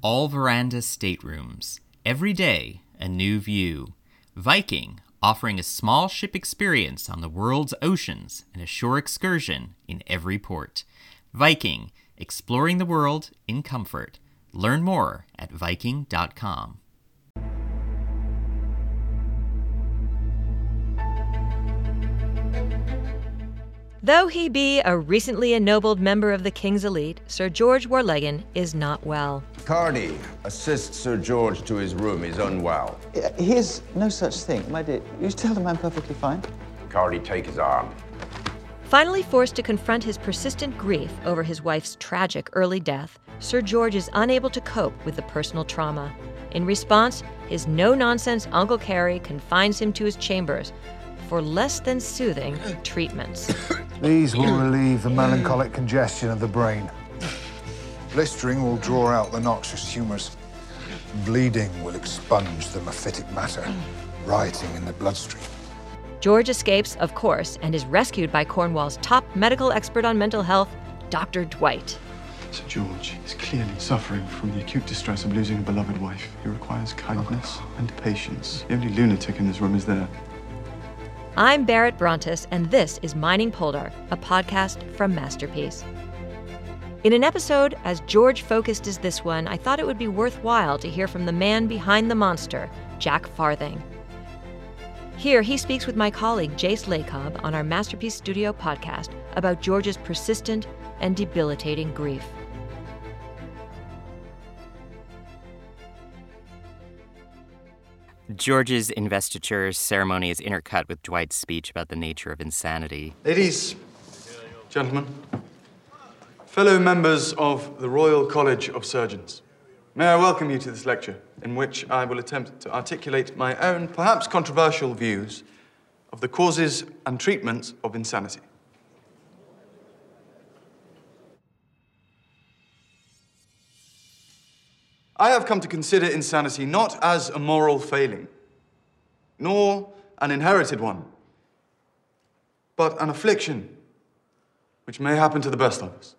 All veranda staterooms. Every day, a new view. Viking, offering a small ship experience on the world's oceans and a shore excursion in every port. Viking, exploring the world in comfort. Learn more at Viking.com. Though he be a recently ennobled member of the King's elite, Sir George Warleggan is not well. Cardi, assist Sir George to his room. He's unwell. He is no such thing, my dear. You tell him I'm perfectly fine. Cardi, take his arm. Finally forced to confront his persistent grief over his wife's tragic early death, Sir George is unable to cope with the personal trauma. In response, his no nonsense Uncle Cary confines him to his chambers for less than soothing treatments. These will relieve the melancholic congestion of the brain. Blistering will draw out the noxious humours. Bleeding will expunge the mephitic matter, rioting in the bloodstream. George escapes, of course, and is rescued by Cornwall's top medical expert on mental health, Dr. Dwight. Sir George is clearly suffering from the acute distress of losing a beloved wife. He requires kindness and patience. The only lunatic in this room is there. I'm Barrett Brontes, and this is Mining Poldark, a podcast from Masterpiece. In an episode as George focused as this one, I thought it would be worthwhile to hear from the man behind the monster, Jack Farthing. Here, he speaks with my colleague Jace Lacob on our Masterpiece Studio podcast about George's persistent and debilitating grief. George's investiture ceremony is intercut with Dwight's speech about the nature of insanity. Ladies, gentlemen, fellow members of the Royal College of Surgeons, may I welcome you to this lecture, in which I will attempt to articulate my own, perhaps controversial views of the causes and treatments of insanity. I have come to consider insanity not as a moral failing, nor an inherited one, but an affliction which may happen to the best of us.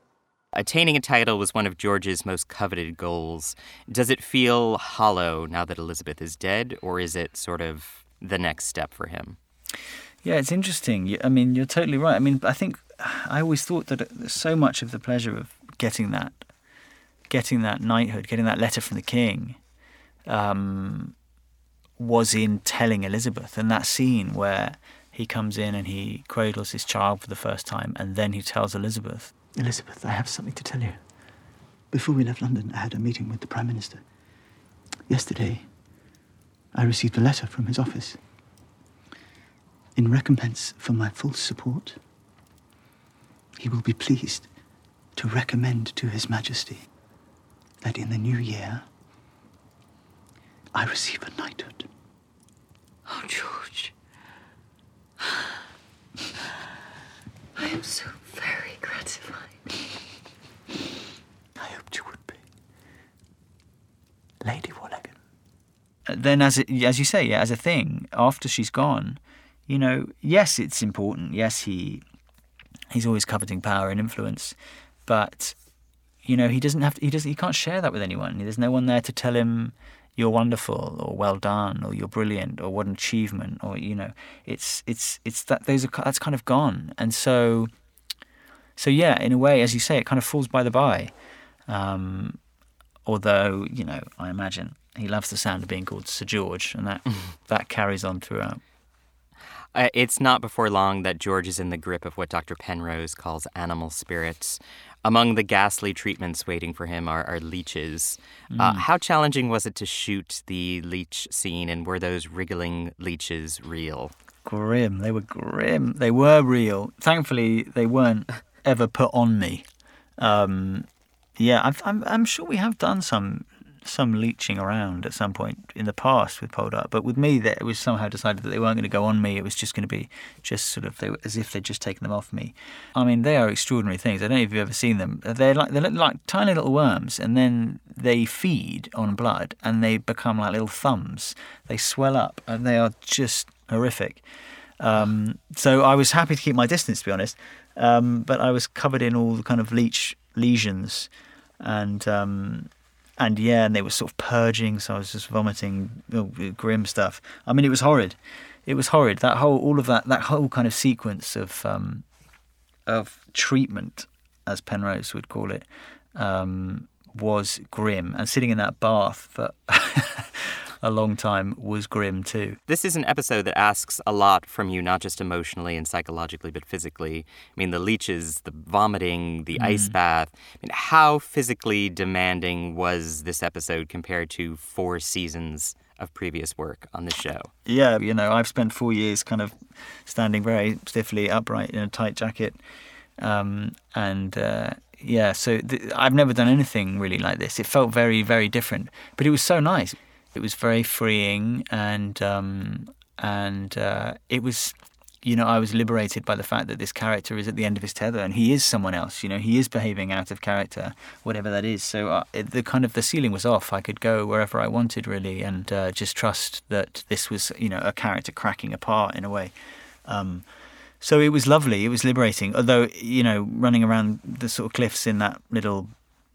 Attaining a title was one of George's most coveted goals. Does it feel hollow now that Elizabeth is dead, or is it sort of the next step for him? Yeah, it's interesting. I mean, you're totally right. I mean, I think I always thought that uh, so much of the pleasure of getting that getting that knighthood, getting that letter from the king, um, was in telling Elizabeth. And that scene where he comes in and he cradles his child for the first time, and then he tells Elizabeth, Elizabeth, I have something to tell you. Before we left London, I had a meeting with the Prime Minister. Yesterday, I received a letter from his office. In recompense for my full support, he will be pleased to recommend to His Majesty that in the new year I receive a knighthood. Oh, George. I am so very gratified. I hoped you would be. Lady Warleggan. Uh, then, as it, as you say, yeah, as a thing, after she's gone, you know, yes, it's important. Yes, he he's always coveting power and influence, but you know, he doesn't have to, he doesn't he can't share that with anyone. There's no one there to tell him you're wonderful or well done or you're brilliant or what an achievement or you know, it's it's it's that those are that's kind of gone. And so so yeah, in a way, as you say, it kind of falls by the by. Um, although you know, I imagine he loves the sound of being called Sir George, and that that carries on throughout. Uh, it's not before long that George is in the grip of what Dr. Penrose calls animal spirits. Among the ghastly treatments waiting for him are, are leeches. Uh, Mm. how challenging was it to shoot the leech scene, and were those wriggling leeches real? Grim. They were grim. They were real. Thankfully, they weren't ever put on me. Um, yeah, I've, I'm, I'm sure we have done some some leeching around at some point in the past with Poldark, but with me, that it was somehow decided that they weren't going to go on me. It was just going to be just sort of they, as if they'd just taken them off me. I mean, they are extraordinary things. I don't know if you've ever seen them. They're like they look like tiny little worms, and then they feed on blood, and they become like little thumbs. They swell up, and they are just horrific. Um, so I was happy to keep my distance, to be honest. Um, but I was covered in all the kind of leech lesions, and um, and yeah, and they were sort of purging, so I was just vomiting know, grim stuff. I mean, it was horrid. It was horrid. That whole, all of that, that whole kind of sequence of um, of treatment, as Penrose would call it, um, was grim. And sitting in that bath for a long time was grim too. This is an episode that asks a lot from you, not just emotionally and psychologically, but physically. I mean, the leeches, the vomiting, the mm. ice bath. I mean, how physically demanding was this episode compared to four seasons of previous work on the show? Yeah, you know, I've spent four years kind of standing very stiffly upright in a tight jacket. Um, and uh, yeah, so th- I've never done anything really like this. It felt very, very different, but it was so nice. It was very freeing, and um, and uh, it was, you know, I was liberated by the fact that this character is at the end of his tether, and he is someone else. You know, he is behaving out of character, whatever that is. So uh, the kind of the ceiling was off. I could go wherever I wanted, really, and uh, just trust that this was, you know, a character cracking apart in a way. Um, so it was lovely. It was liberating. Although you know, running around the sort of cliffs in that little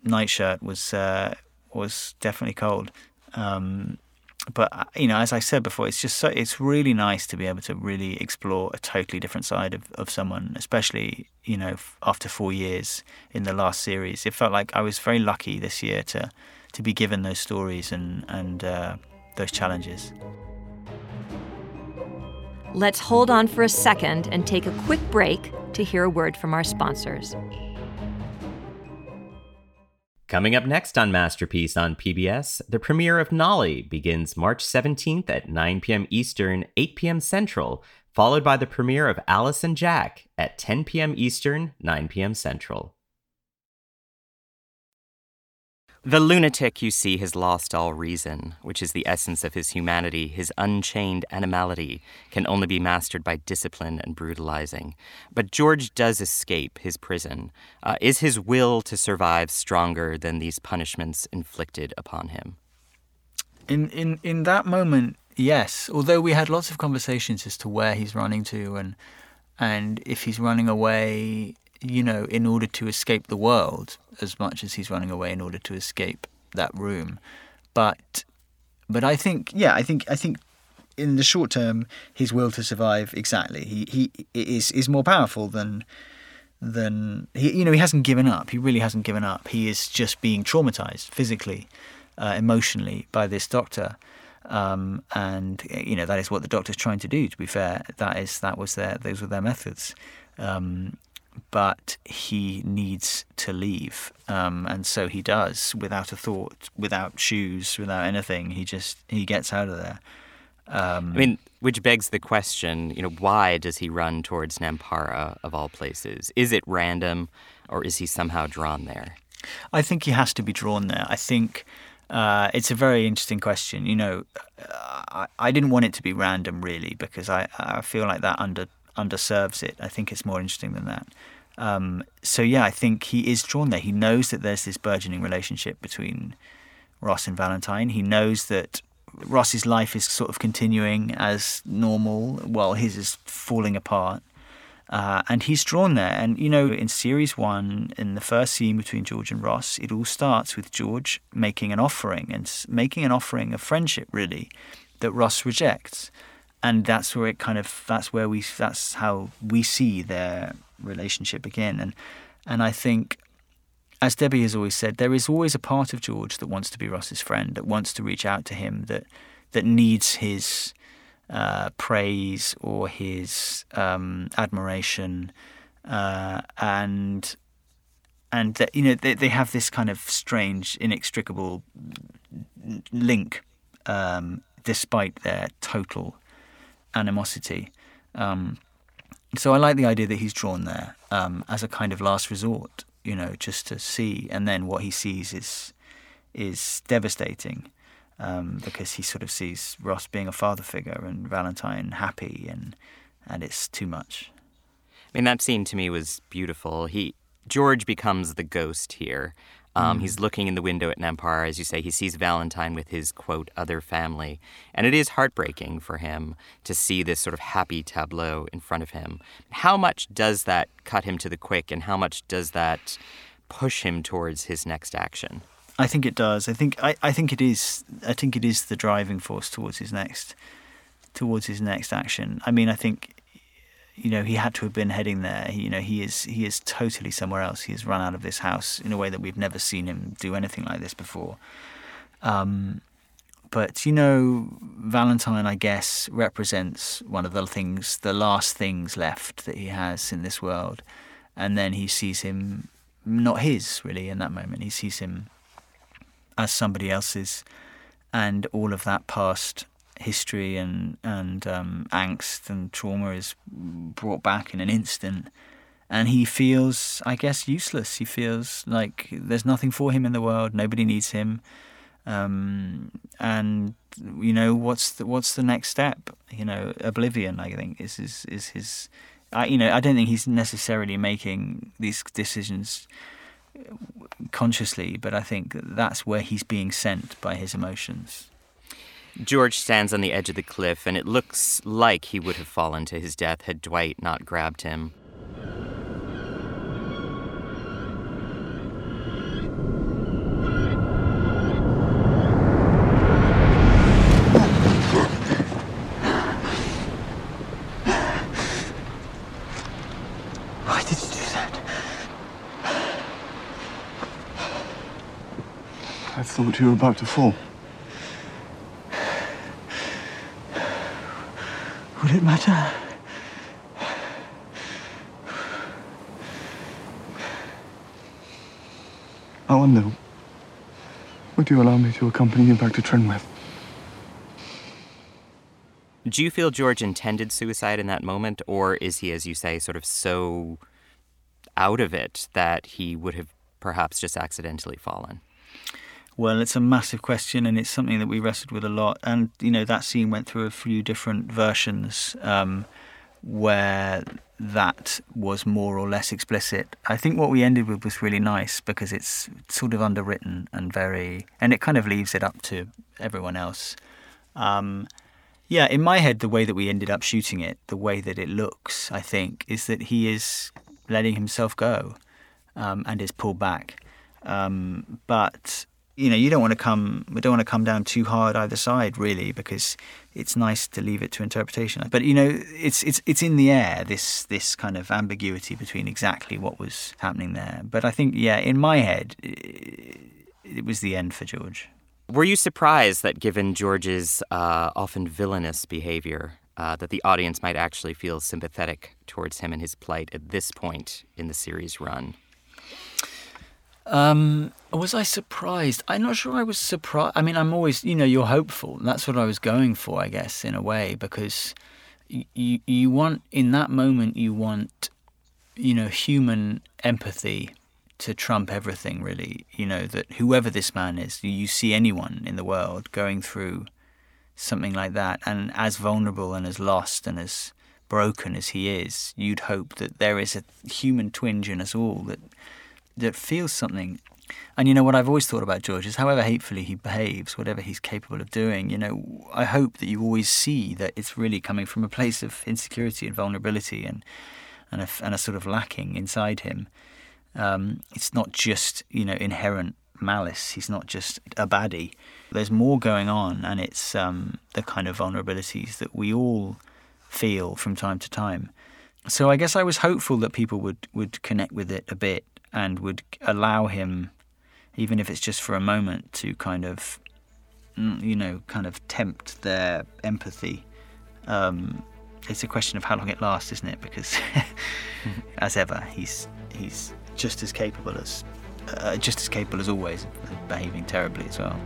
nightshirt was uh, was definitely cold. Um, but uh, you know, as I said before, it's just so it's really nice to be able to really explore a totally different side of, of someone, especially you know after four years in the last series. It felt like I was very lucky this year to to be given those stories and and uh, those challenges. Let's hold on for a second and take a quick break to hear a word from our sponsors. Coming up next on Masterpiece on PBS, the premiere of Nolly begins March 17th at 9 p.m. Eastern, 8 p.m. Central, followed by the premiere of Alice and Jack at 10 p.m. Eastern, 9 p.m. Central. The lunatic, you see, has lost all reason, which is the essence of his humanity. His unchained animality can only be mastered by discipline and brutalizing. But George does escape his prison. Uh, is his will to survive stronger than these punishments inflicted upon him? In, in, in that moment, yes. Although we had lots of conversations as to where he's running to and, and if he's running away you know, in order to escape the world as much as he's running away in order to escape that room. But but I think yeah, I think I think in the short term his will to survive exactly. He he is is more powerful than than he you know, he hasn't given up. He really hasn't given up. He is just being traumatized physically, uh, emotionally by this doctor. Um, and you know that is what the doctor's trying to do. To be fair, that is that was their those were their methods. Um, but he needs to leave. Um, and so he does without a thought, without shoes, without anything. He just he gets out of there. Um, I mean, which begs the question, you know, why does he run towards Nampara of all places? Is it random, or is he somehow drawn there? I think he has to be drawn there. I think uh, it's a very interesting question. You know, I, I, didn't want it to be random really because I, I feel like that under underserves it. I think it's more interesting than that. Um, so yeah, I think he is drawn there. He knows that there's this burgeoning relationship between Ross and Valentine. He knows that Ross's life is sort of continuing as normal while his is falling apart. Uh, and he's drawn there. And, you know, in series one, in the first scene between George and Ross, it all starts with George making an offering and making an offering of friendship, really, that Ross rejects and that's where it kind of that's where we that's how we see their relationship begin and and I think as Debbie has always said there is always a part of George that wants to be Ross's friend that wants to reach out to him that that needs his uh, praise or his um, admiration uh, and and that you know they, they have this kind of strange inextricable link um, despite their total animosity. Um, so I like the idea that he's drawn there um, as a kind of last resort, you know, just to see, and then what he sees is is devastating um, because he sort of sees Ross being a father figure and Valentine happy, and and it's too much. I mean, that scene to me was beautiful. He George becomes the ghost here. Um, mm. He's looking in the window at Nampara, as you say. He sees Valentine with his, quote, other family. And it is heartbreaking for him to see this sort of happy tableau in front of him. How much does that cut him to the quick, and how much does that push him towards his next action? I think it does. I think I, I think it is. I think it is the driving force towards his next towards his next action. I mean, I think you know he had to have been heading there. You know, he is he is totally somewhere else. He has run out of this house in a way that we've never seen him do anything like this before. Um, but you know, Valentine, I guess, represents one of the things, the last things left that he has in this world, and then he sees him not his really in that moment. He sees him as somebody else's, and all of that past history and and um, angst and trauma is brought back in an instant, and he feels, I guess, useless. He feels like there's nothing for him in the world. Nobody needs him, um, and you know what's the what's the next step? You know, oblivion. I think is is is his. I, you know, I don't think he's necessarily making these decisions consciously, but I think that's where he's being sent by his emotions. George stands on the edge of the cliff, and it looks like he would have fallen to his death had Dwight not grabbed him. Why did you do that? I thought you were about to fall. It matter? I wonder, would you allow me to accompany you back to Trenwith? Do you feel George intended suicide in that moment, or is he, as you say, sort of so out of it that he would have perhaps just accidentally fallen? Well, it's a massive question, and it's something that we wrestled with a lot. And you know, that scene went through a few different versions um, where that was more or less explicit. I think what we ended with was really nice because it's sort of underwritten and very, and it kind of leaves it up to everyone else. Um, yeah, in my head, the way that we ended up shooting it, the way that it looks, I think, is that he is letting himself go um, and is pulled back. Um, but you know, you don't want to come, we don't want to come down too hard either side, really, because it's nice to leave it to interpretation. But you know, it's it's it's in the air this this kind of ambiguity between exactly what was happening there. But I think, yeah, in my head, it, was the end for George. Were you surprised that, given George's uh, often villainous behavior, uh, that the audience might actually feel sympathetic towards him and his plight at this point in the series run? Um, was I surprised? I'm not sure I was surprised. I mean, I'm always, you know, you're hopeful. That's what I was going for, I guess, in a way, because you you want in that moment you want, you know, human empathy to trump everything. Really, you know that whoever this man is, you see anyone in the world going through something like that, and as vulnerable and as lost and as broken as he is, you'd hope that there is a human twinge in us all that that feels something. And you know what I've always thought about George is however hatefully he behaves, whatever he's capable of doing, you know, I hope that you always see that it's really coming from a place of insecurity and vulnerability and and a, and a sort of lacking inside him. Um, it's not just, you know, inherent malice. He's not just a baddie. There's more going on, and it's um, the kind of vulnerabilities that we all feel from time to time. So I guess I was hopeful that people would, would connect with it a bit and would allow him, even if it's just for a moment, to kind of, mm, you know, kind of tempt their empathy. Um, it's a question of how long it lasts, isn't it? Because, as ever, he's he's just as capable as uh, just as capable as always of behaving terribly as well.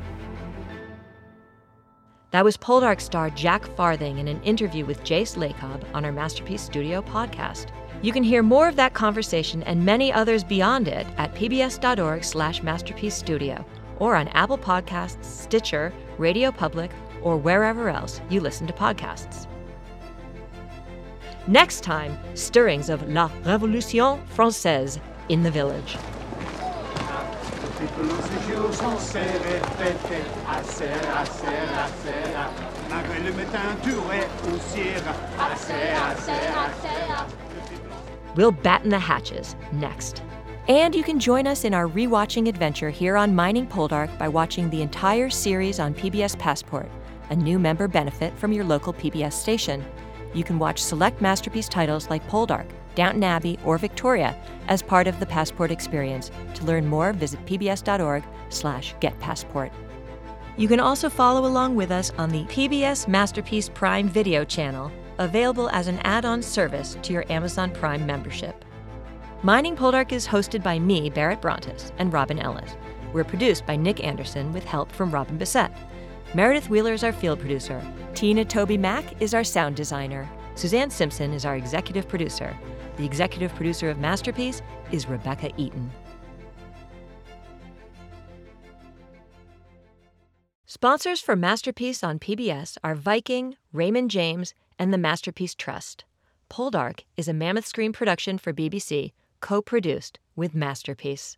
That was Poldark star Jack Farthing in an interview with Jace Lacob on our Masterpiece Studio podcast. You can hear more of that conversation and many others beyond it at pbs.org slash masterpiece studio or on Apple Podcasts, Stitcher, Radio Public, or wherever else you listen to podcasts. Next time, stirrings of La Révolution Française in the village. We'll batten the hatches next. And you can join us in our rewatching adventure here on Mining Poldark by watching the entire series on PBS Passport, a new member benefit from your local PBS station. You can watch select masterpiece titles like Poldark, Downton Abbey, or Victoria as part of the Passport experience. To learn more, visit pbs.org/getpassport. You can also follow along with us on the PBS Masterpiece Prime Video channel, available as an add-on service to your Amazon Prime membership. Mining Poldark is hosted by me, Barrett Brontes, and Robin Ellis. We're produced by Nick Anderson with help from Robin Bissett. Meredith Wheeler is our field producer. Tina Toby Mack is our sound designer. Suzanne Simpson is our executive producer. The executive producer of Masterpiece is Rebecca Eaton. Sponsors for Masterpiece on PBS are Viking, Raymond James, and the Masterpiece Trust. Poldark is a Mammoth Screen production for BBC, co produced with Masterpiece.